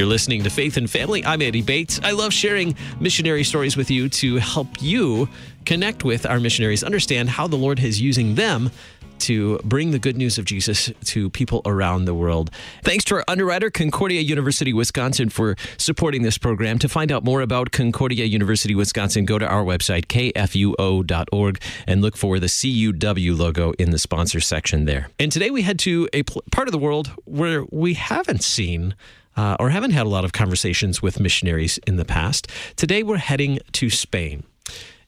You're listening to Faith and Family. I'm Andy Bates. I love sharing missionary stories with you to help you connect with our missionaries, understand how the Lord is using them to bring the good news of Jesus to people around the world. Thanks to our underwriter, Concordia University Wisconsin, for supporting this program. To find out more about Concordia University Wisconsin, go to our website, kfuo.org, and look for the CUW logo in the sponsor section there. And today we head to a part of the world where we haven't seen. Uh, or haven't had a lot of conversations with missionaries in the past. Today we're heading to Spain.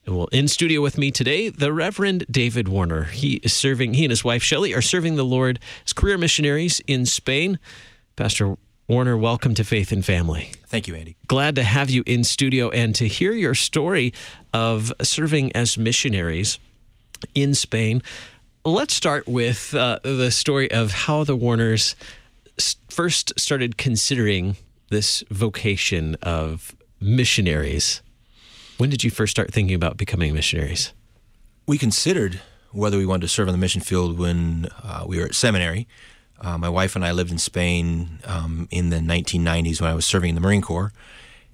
And well, in studio with me today, the Reverend David Warner. He is serving, he and his wife Shelley are serving the Lord as career missionaries in Spain. Pastor Warner, welcome to Faith and Family. Thank you, Andy. Glad to have you in studio and to hear your story of serving as missionaries in Spain. Let's start with uh, the story of how the Warners first started considering this vocation of missionaries. When did you first start thinking about becoming missionaries? We considered whether we wanted to serve on the mission field when uh, we were at seminary. Uh, my wife and I lived in Spain um, in the 1990s when I was serving in the Marine Corps.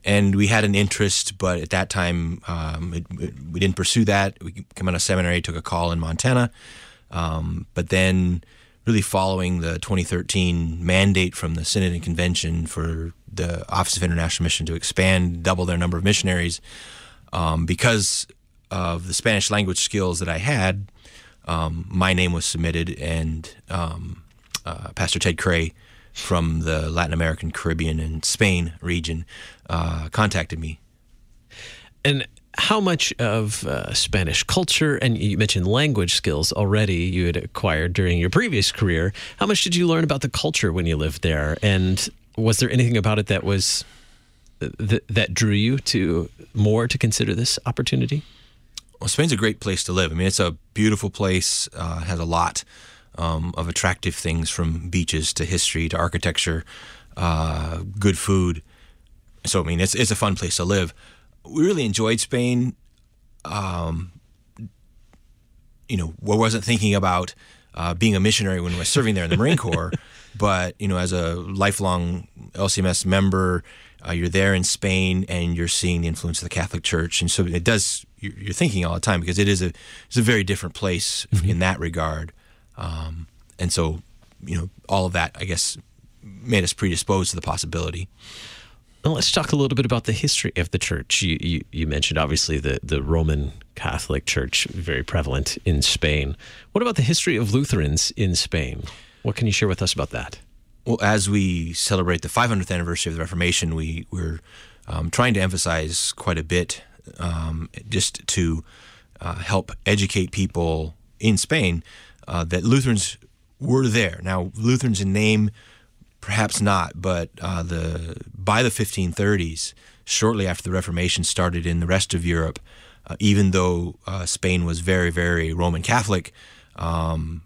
And we had an interest, but at that time um, it, it, we didn't pursue that. We came out of seminary, took a call in Montana. Um, but then, really following the 2013 mandate from the Synod and Convention for the Office of International Mission to expand, double their number of missionaries, um, because of the Spanish language skills that I had, um, my name was submitted, and um, uh, Pastor Ted Krey from the Latin American, Caribbean, and Spain region uh, contacted me. And how much of uh, Spanish culture, and you mentioned language skills already you had acquired during your previous career, how much did you learn about the culture when you lived there? And was there anything about it that was th- that drew you to more to consider this opportunity? Well, Spain's a great place to live. I mean, it's a beautiful place, uh, has a lot um, of attractive things from beaches to history to architecture, uh, good food. So, I mean, it's, it's a fun place to live. We really enjoyed Spain. Um, you know, I wasn't thinking about uh, being a missionary when I was serving there in the Marine Corps, but, you know, as a lifelong LCMS member, uh, you're there in Spain and you're seeing the influence of the Catholic Church, and so it does. You're thinking all the time because it is a it's a very different place mm-hmm. in that regard, um, and so you know all of that I guess made us predisposed to the possibility. Well, let's talk a little bit about the history of the church. You, you, you, mentioned obviously the, the Roman Catholic Church, very prevalent in Spain. What about the history of Lutherans in Spain? What can you share with us about that? well, as we celebrate the 500th anniversary of the Reformation, we, we're um, trying to emphasize quite a bit um, just to uh, help educate people in Spain uh, that Lutherans were there. Now, Lutherans in name, perhaps not, but uh, the by the 1530s, shortly after the Reformation started in the rest of Europe, uh, even though uh, Spain was very, very Roman Catholic, um,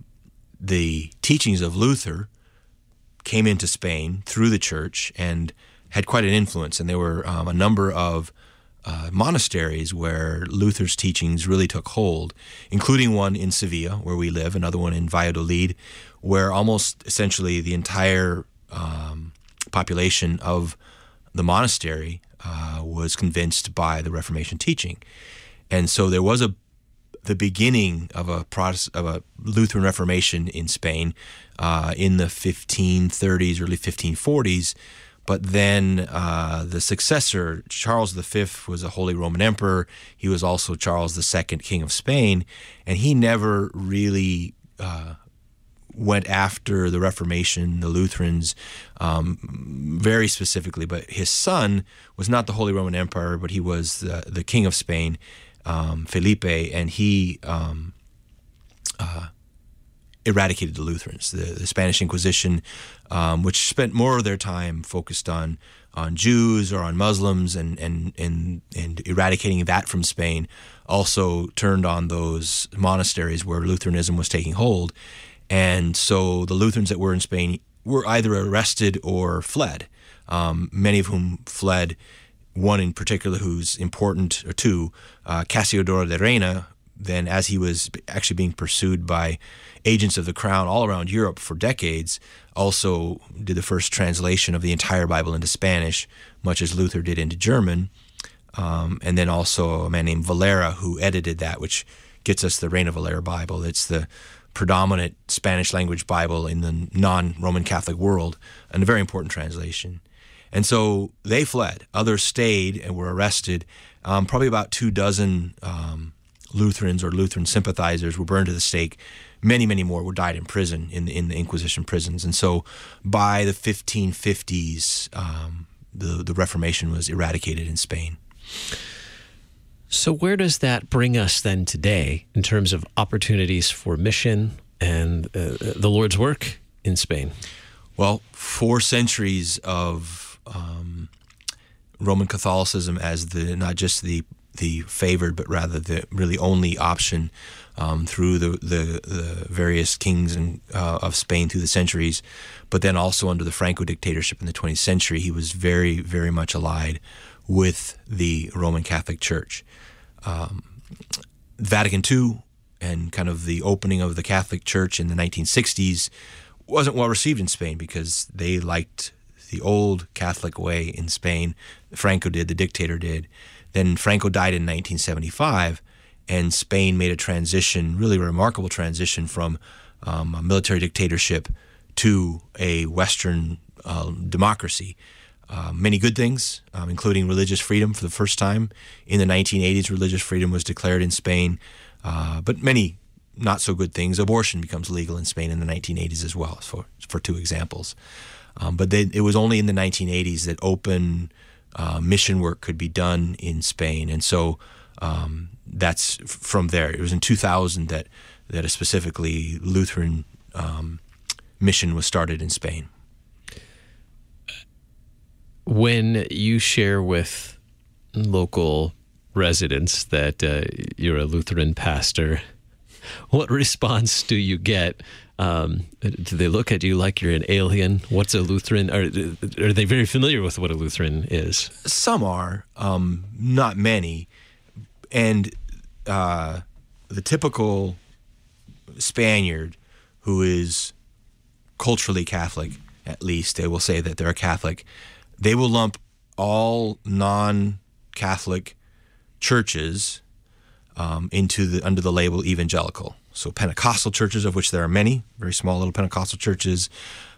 the teachings of Luther came into Spain through the church and had quite an influence. And there were um, a number of uh, monasteries where Luther's teachings really took hold, including one in Sevilla, where we live, another one in Valladolid, where almost essentially the entire um, population of the monastery uh, was convinced by the Reformation teaching. And so there was a the beginning of a Protest, of a Lutheran Reformation in Spain uh, in the 1530s, early 1540s. But then uh, the successor, Charles V, was a Holy Roman Emperor. He was also Charles II, King of Spain, and he never really uh, went after the Reformation, the Lutherans, um, very specifically. But his son was not the Holy Roman Emperor, but he was the, the King of Spain, um, Felipe, and he um, uh, eradicated the Lutherans. The, the Spanish Inquisition, um, which spent more of their time focused on on Jews or on Muslims and and and and eradicating that from Spain, also turned on those monasteries where Lutheranism was taking hold, and so the Lutherans that were in Spain were either arrested or fled. Um, many of whom fled one in particular who's important, or two, uh, Cassiodoro de Reina, then, as he was actually being pursued by agents of the crown all around Europe for decades, also did the first translation of the entire Bible into Spanish, much as Luther did into German. Um, and then also a man named Valera who edited that, which gets us the Reina Valera Bible. It's the predominant Spanish language Bible in the non Roman Catholic world, and a very important translation. And so they fled. Others stayed and were arrested. Um, probably about two dozen um, Lutherans or Lutheran sympathizers were burned to the stake. Many, many more were died in prison in the, in the Inquisition prisons. And so by the 1550s, um, the, the Reformation was eradicated in Spain. So, where does that bring us then today in terms of opportunities for mission and uh, the Lord's work in Spain? Well, four centuries of um, Roman Catholicism as the not just the the favored, but rather the really only option um, through the, the, the various kings and, uh, of Spain through the centuries, but then also under the Franco dictatorship in the 20th century, he was very, very much allied with the Roman Catholic Church. Um, Vatican II and kind of the opening of the Catholic Church in the 1960s wasn't well received in Spain because they liked the old Catholic way in Spain. Franco did, the dictator did. Then Franco died in 1975, and Spain made a transition, really remarkable transition from um, a military dictatorship to a Western uh, democracy. Uh, many good things, um, including religious freedom for the first time. In the 1980s, religious freedom was declared in Spain, uh, but many not so good things. Abortion becomes legal in Spain in the 1980s as well, for, for two examples. Um, but they, it was only in the 1980s that open uh, mission work could be done in Spain, and so um, that's from there. It was in 2000 that that a specifically Lutheran um, mission was started in Spain. When you share with local residents that uh, you're a Lutheran pastor, what response do you get? Um, do they look at you like you're an alien? What's a Lutheran? Are, are they very familiar with what a Lutheran is? Some are, um, not many. And uh, the typical Spaniard who is culturally Catholic, at least, they will say that they're a Catholic, they will lump all non Catholic churches um, into the under the label evangelical. So Pentecostal churches, of which there are many, very small little Pentecostal churches,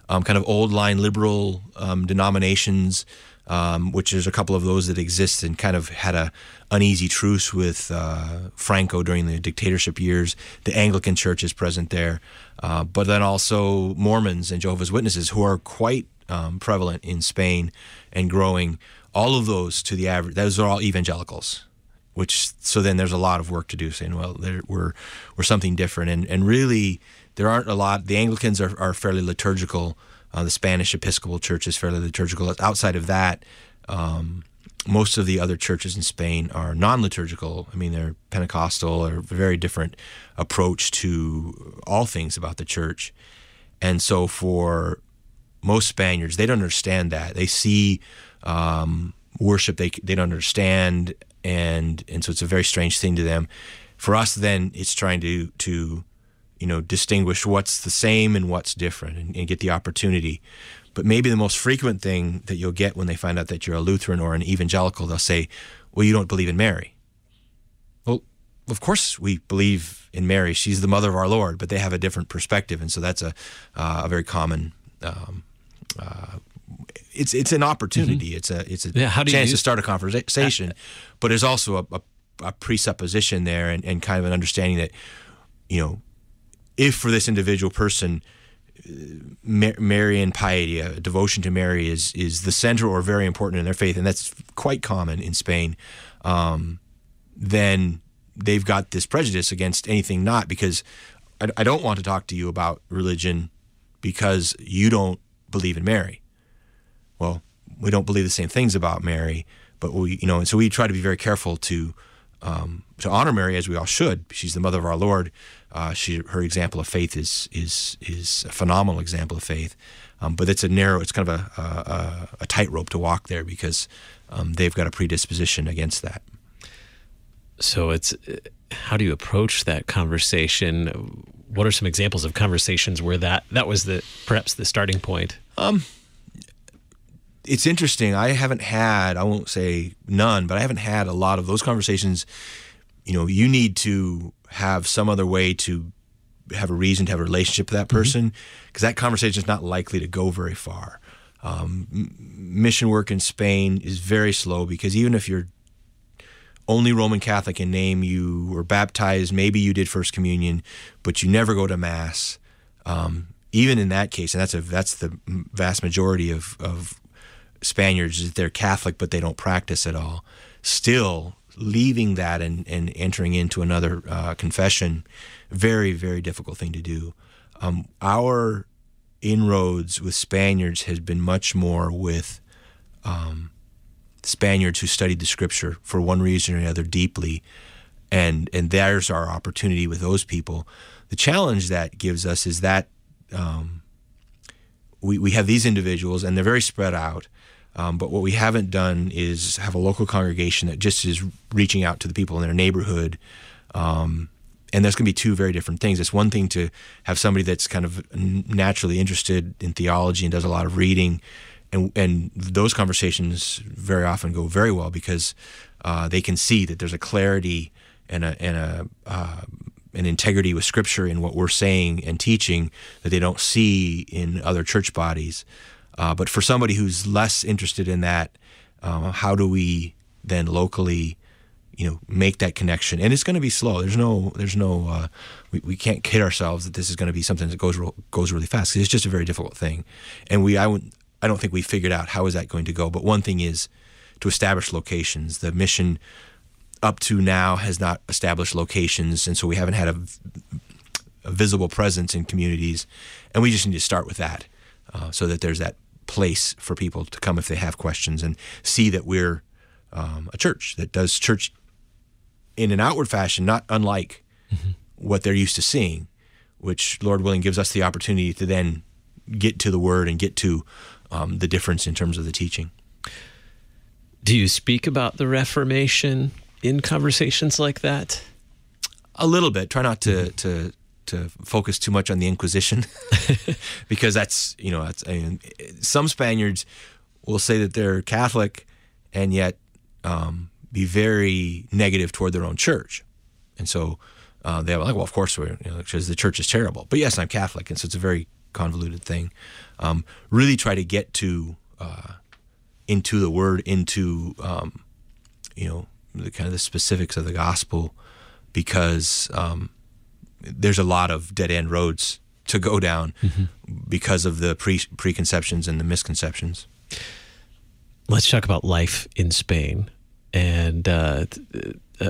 um, kind of old line liberal um, denominations, um, which there's a couple of those that exist and kind of had a uneasy truce with uh, Franco during the dictatorship years. The Anglican Church is present there, uh, but then also Mormons and Jehovah's Witnesses, who are quite um, prevalent in Spain and growing. All of those to the average, those are all evangelicals which so then there's a lot of work to do saying well we're we're something different. And and really there aren't a lot the anglicans are, are fairly liturgical. Uh, the spanish episcopal church is fairly liturgical. Outside of that um, most of the other churches in spain are non-liturgical. I mean they're pentecostal or very different approach to all things about the church. And so for most spaniards they don't understand that they see um, worship they, they don't understand and and so it's a very strange thing to them. For us, then it's trying to to you know distinguish what's the same and what's different, and, and get the opportunity. But maybe the most frequent thing that you'll get when they find out that you're a Lutheran or an evangelical, they'll say, "Well, you don't believe in Mary." Well, of course we believe in Mary. She's the mother of our Lord, but they have a different perspective, and so that's a uh, a very common um, uh, it's it's an opportunity. Mm-hmm. It's a it's a yeah, chance to start a conversation, uh, but there's also a, a, a, presupposition there and, and kind of an understanding that you know if for this individual person uh, Marian piety, a devotion to Mary is is the center or very important in their faith, and that's quite common in Spain. Um, then they've got this prejudice against anything not because I, I don't want to talk to you about religion because you don't believe in Mary well, we don't believe the same things about Mary, but we, you know, and so we try to be very careful to um, to honor Mary as we all should. She's the mother of our Lord. Uh, she, her example of faith is is is a phenomenal example of faith. Um, but it's a narrow, it's kind of a, a, a tightrope to walk there because um, they've got a predisposition against that. So it's how do you approach that conversation? What are some examples of conversations where that that was the perhaps the starting point? Um, it's interesting. I haven't had I won't say none, but I haven't had a lot of those conversations. You know, you need to have some other way to have a reason to have a relationship with that mm-hmm. person because mm-hmm. that conversation is not likely to go very far. Um, mission work in Spain is very slow because even if you're only Roman Catholic in name, you were baptized, maybe you did First Communion, but you never go to Mass. Um, even in that case, and that's a that's the vast majority of, of Spaniards, they're Catholic, but they don't practice at all. Still, leaving that and, and entering into another uh, confession, very, very difficult thing to do. Um, our inroads with Spaniards has been much more with um, Spaniards who studied the scripture for one reason or another deeply. And, and there's our opportunity with those people. The challenge that gives us is that um, we, we have these individuals and they're very spread out. Um, but what we haven't done is have a local congregation that just is reaching out to the people in their neighborhood. Um, and that's going to be two very different things. It's one thing to have somebody that's kind of naturally interested in theology and does a lot of reading and and those conversations very often go very well because uh, they can see that there's a clarity and a and a uh, an integrity with Scripture in what we're saying and teaching that they don't see in other church bodies. Uh, but for somebody who's less interested in that, um, how do we then locally, you know, make that connection? And it's going to be slow. There's no, there's no, uh, we, we can't kid ourselves that this is going to be something that goes goes really fast. It's just a very difficult thing, and we I would I don't think we figured out how is that going to go. But one thing is to establish locations. The mission up to now has not established locations, and so we haven't had a, a visible presence in communities, and we just need to start with that, uh, so that there's that place for people to come if they have questions and see that we're um, a church that does church in an outward fashion, not unlike mm-hmm. what they're used to seeing, which Lord willing gives us the opportunity to then get to the Word and get to um, the difference in terms of the teaching. Do you speak about the Reformation in conversations like that? A little bit. Try not to to to focus too much on the Inquisition, because that's you know that's I mean, some Spaniards will say that they're Catholic and yet um, be very negative toward their own church, and so uh, they're like, well, of course we're you know, because the church is terrible. But yes, I'm Catholic, and so it's a very convoluted thing. Um, really try to get to uh, into the word, into um, you know the kind of the specifics of the gospel, because um, there's a lot of dead end roads to go down mm-hmm. because of the pre- preconceptions and the misconceptions. Let's talk about life in Spain and uh,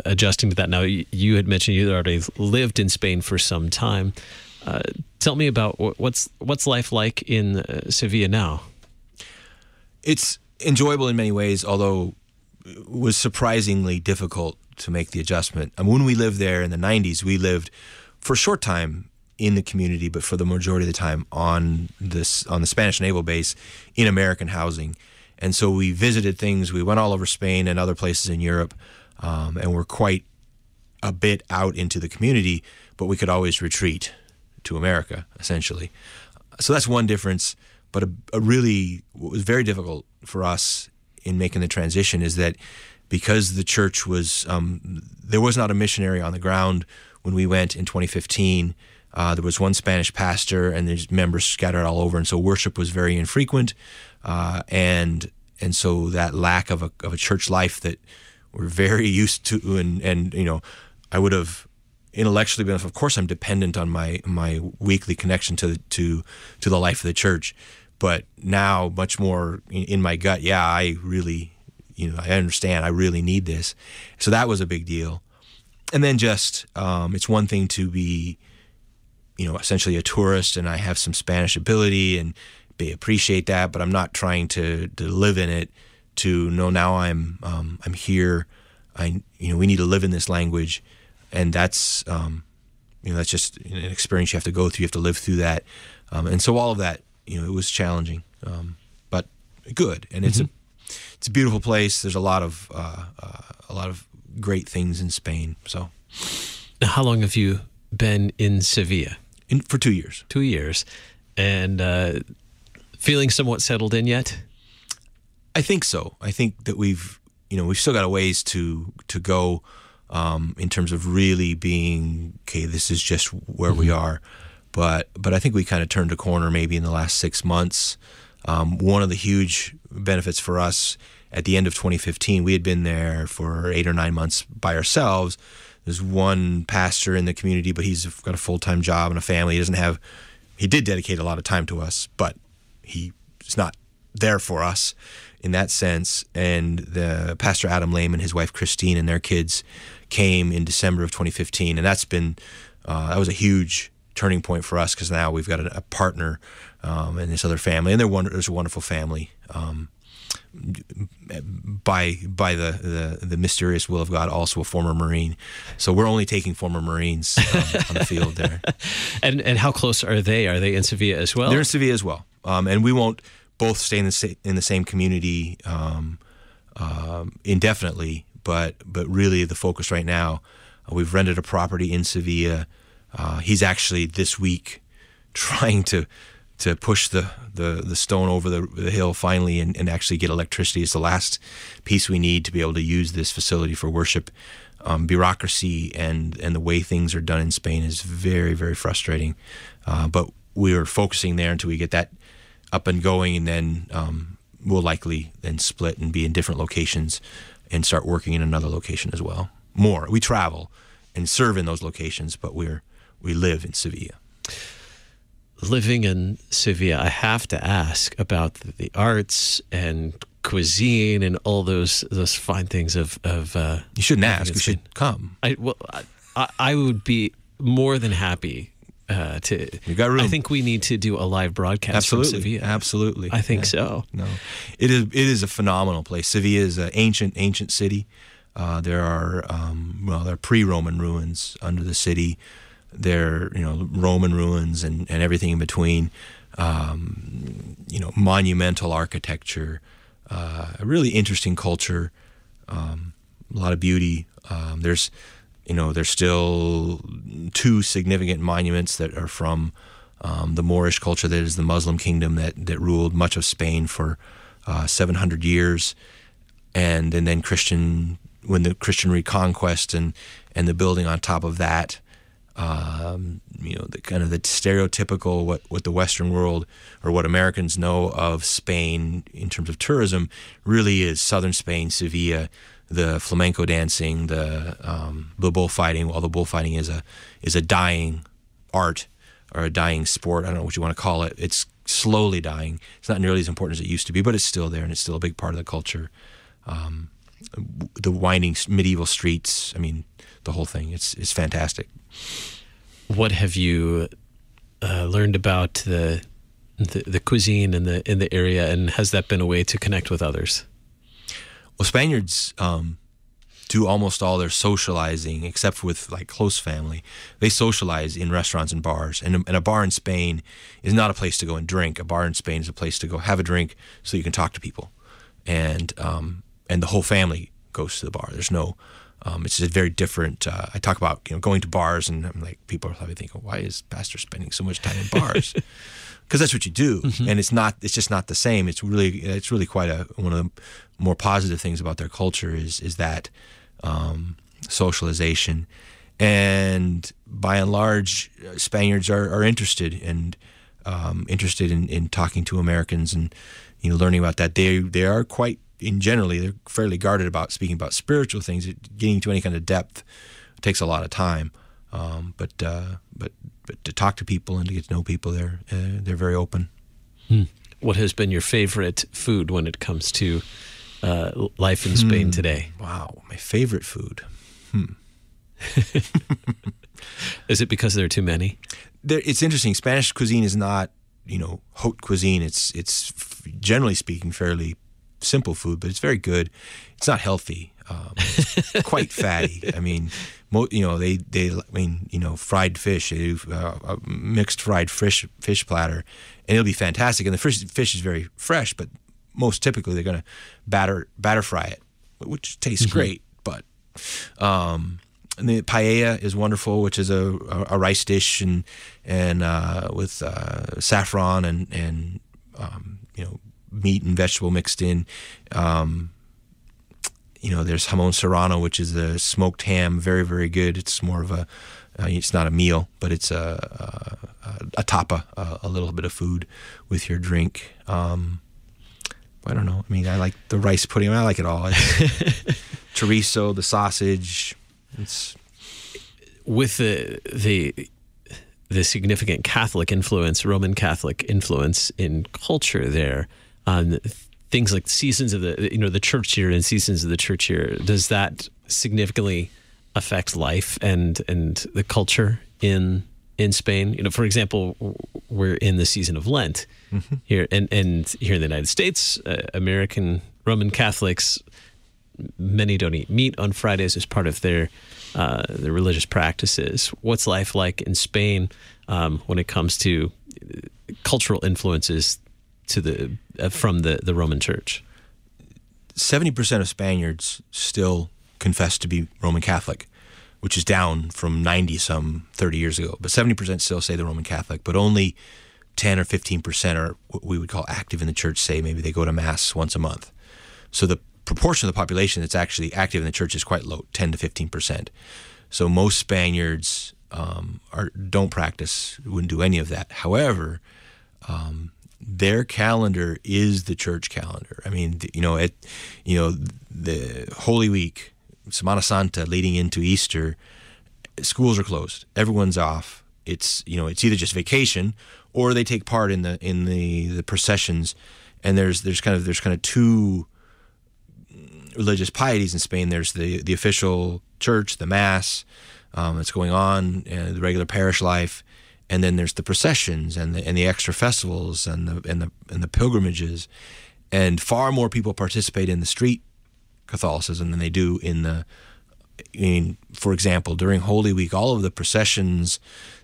adjusting to that. Now, you had mentioned you had already lived in Spain for some time. Uh, tell me about what's what's life like in uh, Sevilla now. It's enjoyable in many ways, although was surprisingly difficult to make the adjustment. And when we lived there in the '90s, we lived for a short time in the community, but for the majority of the time on this on the Spanish naval base in American housing. And so we visited things. We went all over Spain and other places in Europe, um, and we're quite a bit out into the community. But we could always retreat to America, essentially. So that's one difference. But a, a really, what was very difficult for us in making the transition is that because the church was, um, there was not a missionary on the ground when we went in 2015. Uh, there was one Spanish pastor, and there's members scattered all over, and so worship was very infrequent, uh, and and so that lack of a of a church life that we're very used to, and and you know, I would have intellectually, but of course I'm dependent on my my weekly connection to to to the life of the church. But now, much more in, in my gut, yeah, I really, you know, I understand. I really need this. So that was a big deal. And then just, um, it's one thing to be, you know, essentially a tourist, and I have some Spanish ability, and they appreciate that. But I'm not trying to to live in it. To know now I'm um, I'm here. I you know we need to live in this language and that's um, you know that's just an experience you have to go through. You have to live through that, um, and so all of that, you know, it was challenging, um, but good. And it's mm-hmm. a it's a beautiful place. There's a lot of uh, uh, a lot of great things in Spain. So, Now, how long have you been in Sevilla? in, for two years. Two years, and uh, feeling somewhat settled in yet? I think so. I think that we've you know we've still got a ways to to go um, in terms of really being okay. This is just where we are, but but I think we kind of turned a corner maybe in the last six months. Um, one of the huge benefits for us at the end of 2015, we had been there for eight or nine months by ourselves. There's one pastor in the community, but he's got a full time job and a family. He doesn't have. He did dedicate a lot of time to us, but he's not there for us in that sense. And the pastor Adam Lehman, his wife Christine, and their kids came in December of 2015, and that's been uh, that was a huge turning point for us because now we've got a, a partner um, and this other family, and they're one, there's a wonderful family. Um, by by the, the the mysterious will of God, also a former Marine. So we're only taking former Marines um, on the field there. And and how close are they? Are they in Sevilla as well? They're in Sevilla as well, um, and we won't both stay in the sa- in the same community um, um, indefinitely. But but really, the focus right now, uh, we've rented a property in Sevilla. Uh, he's actually this week trying to to push the, the, the stone over the, the hill finally and, and actually get electricity. It's the last piece we need to be able to use this facility for worship. Um, bureaucracy and, and the way things are done in Spain is very, very frustrating. Uh, but we are focusing there until we get that up and going, and then um, we'll likely then split and be in different locations and start working in another location as well. More. We travel and serve in those locations, but we're we live in Sevilla living in Sevilla, I have to ask about the arts and cuisine and all those those fine things of of. Uh, you shouldn't ask. You should come. I well, I, I would be more than happy uh, to. You got room. I think we need to do a live broadcast Absolutely, from Sevilla. absolutely. I think Yeah. so. No, it is. It is a phenomenal place. Sevilla is an ancient, ancient city. Uh, there are um, well, there are pre-Roman ruins under the city. There, you know, Roman ruins and, and everything in between. Um, you know, monumental architecture, uh, a really interesting culture, um, a lot of beauty. Um, there's, you know, there's still two significant monuments that are from um, the Moorish culture that is the Muslim kingdom that, that ruled much of Spain for uh, 700 years, and and then Christian when the Christian reconquest and and the building on top of that, um, you know, the kind of the stereotypical what what the Western world or what Americans know of Spain in terms of tourism really is southern Spain, Sevilla, the flamenco dancing, the um, the bullfighting. The bullfighting is a is a dying art or a dying sport, I don't know what you want to call it. It's slowly dying. It's not nearly as important as it used to be, but it's still there and it's still a big part of the culture. Um, the winding medieval streets. I mean, the whole thing. It's it's fantastic. What have you uh, learned about the, the the cuisine in the in the area, and has that been a way to connect with others? Well, Spaniards um, do almost all their socializing, except with like close family. They socialize in restaurants and bars. And, and a bar in Spain is not a place to go and drink. A bar in Spain is a place to go have a drink so you can talk to people. And um, and the whole family goes to the bar. There's no. Um, it's a very different. Uh, I talk about you know going to bars, and I'm like people are probably thinking, why is Pastor spending so much time in bars? Because that's what you do, and it's not. It's just not the same. It's really. It's really quite a one of the more positive things about their culture is is that um, socialization, and by and large, uh, Spaniards are, are interested and um, interested in, in talking to Americans and you know learning about that. They they are quite in generally they're fairly guarded about speaking about spiritual things. Getting to any kind of depth takes a lot of time, um, but uh, but but to talk to people and to get to know people, they're uh, they're very open. What has been your favorite food when it comes to uh, life in Spain today? Wow, my favorite food. Is it because there are too many? there, it's interesting. Spanish cuisine is not, you know, haute cuisine. It's it's generally speaking fairly simple food, but it's very good. It's not healthy. Um, it's quite fatty. I mean, mo- you know, they they I mean, you know, fried fish. They do uh, a mixed fried fish fish platter, and it'll be fantastic. And the fish fish is very fresh, but most typically they're going to batter batter fry it, which tastes Mm-hmm. great. But um, and the paella is wonderful, which is a, a, a rice dish and and uh, with uh, saffron and and um, you know meat and vegetable mixed in. Um, you know, there's jamon serrano, which is a smoked ham, very very good. It's more of a uh, it's not a meal, but it's a a, a tapa, a, a little bit of food with your drink. Um, I don't know. I mean, I like the rice pudding. I like it all. Chorizo, the sausage. It's with the the the significant Catholic influence, Roman Catholic influence in culture there, um, things like seasons of the you know the church year and seasons of the church year. Does that significantly affect life and and the culture in in Spain? You know, for example, we're in the season of Lent here, and and here in the United States, uh, American Roman Catholics many don't eat meat on Fridays as part of their uh, their religious practices. What's life like in Spain um, when it comes to uh, cultural influences to the from the the Roman Church? seventy percent of Spaniards still confess to be Roman Catholic, which is down from ninety some thirty years ago. But seventy percent still say they're Roman Catholic, but only ten or fifteen percent are what we would call active in the church. Say maybe they go to mass once a month. So the proportion of the population that's actually active in the church is quite low, ten to fifteen percent. So most Spaniards um, are don't practice, wouldn't do any of that. However, um, their calendar is the church calendar. I mean, you know, it, you know, the Holy Week, Semana Santa, leading into Easter, schools are closed. Everyone's off. It's you know, it's either just vacation or they take part in the in the the processions. And there's there's kind of there's kind of two religious pieties in Spain. There's the the official church, the mass um, that's going on, and the regular parish life, and then there's the processions and the and the extra festivals and the and the and the pilgrimages, and far more people participate in the street Catholicism than they do in the. I mean, for example, during Holy Week, all of the processions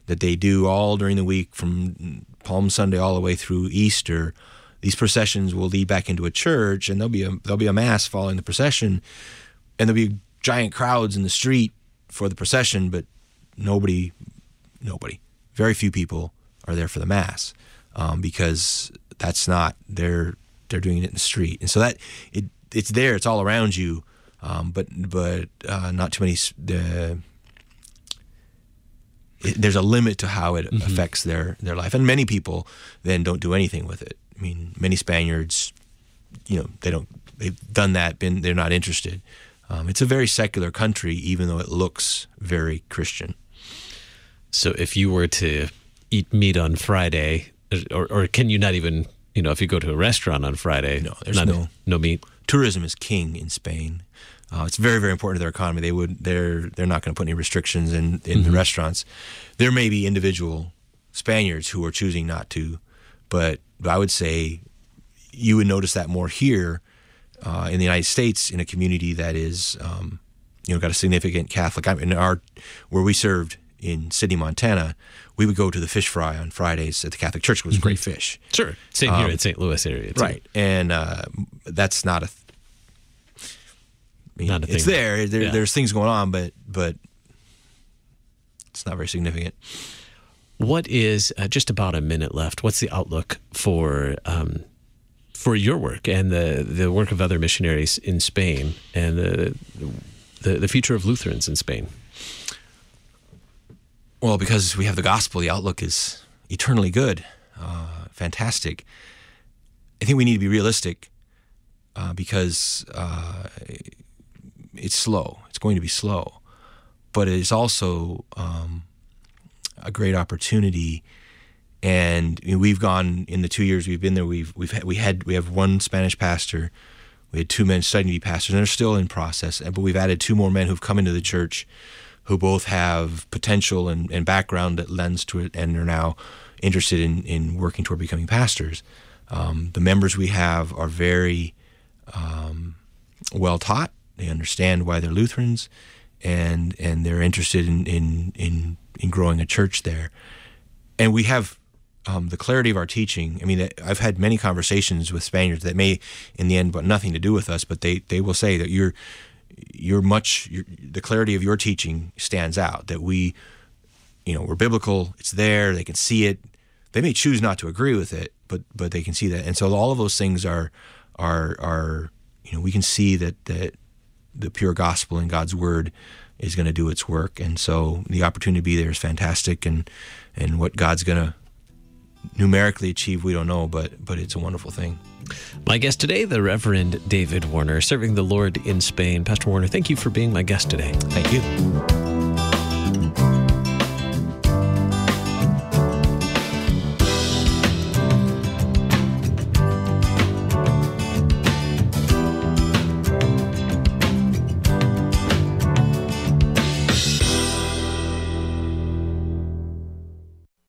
that they do all during the week from Palm Sunday all the way through Easter, these processions will lead back into a church, and there'll be a there'll be a mass following the procession, and there'll be giant crowds in the street for the procession, but nobody, nobody, very few people are there for the mass um, because that's not they're they're doing it in the street, and so that it it's there, it's all around you, um, but but uh, not too many. it, there's a limit to how it affects their their life, and many people then don't do anything with it. I mean, many Spaniards, you know, they don't they've done that, been they're not interested. Um, it's a very secular country, even though it looks very Christian. So if you were to eat meat on Friday, or, or can you not even you know if you go to a restaurant on Friday? No, there's not- no- no meat. tourism is king in Spain. Uh, it's very, very important to their economy. They would, they're, they're not going to put any restrictions in, in the restaurants. There may be individual Spaniards who are choosing not to, but I would say you would notice that more here uh, in the United States in a community that is, um, you know, got a significant Catholic. I mean, our where we served in Sidney, Montana, we would go to the fish fry on Fridays at the Catholic Church. It was great fish. Sure, same here in St. Louis area. too. Um, Right, and uh, that's not a. th- I mean, Not a it's thing. there. there Yeah. There's things going on, but but it's not very significant. What is uh, just about a minute left? What's the outlook for um, for your work and the the work of other missionaries in Spain and the the, the future of Lutherans in Spain? Well, because we have the gospel, the outlook is eternally good, uh, fantastic. I think we need to be realistic uh, because uh, it's slow. It's going to be slow, but it is also um, a great opportunity. And we've gone in the two years we've been there. We've we've had, we had we have one Spanish pastor. We had two men studying to be pastors, and they're still in process. But we've added two more men who've come into the church, who both have potential and, and background that lends to it, and are now interested in in working toward becoming pastors. Um, the members we have are very um, well taught. They understand why they're Lutherans, and and they're interested in in in, in growing a church there. And we have um, the clarity of our teaching. I mean, I've had many conversations with Spaniards that may, in the end, but nothing to do with us. But they, they will say that you're you're much you're, the clarity of your teaching stands out. That we, you know, we're biblical. It's there. They can see it. They may choose not to agree with it, but but they can see that. And so all of those things are are are you know we can see that that the pure gospel and God's word is going to do its work. And so the opportunity to be there is fantastic. And and what God's going to numerically achieve, we don't know, but but it's a wonderful thing. My guest today, the Reverend David Warner, serving the Lord in Spain. Pastor Warner, thank you for being my guest today. Thank you.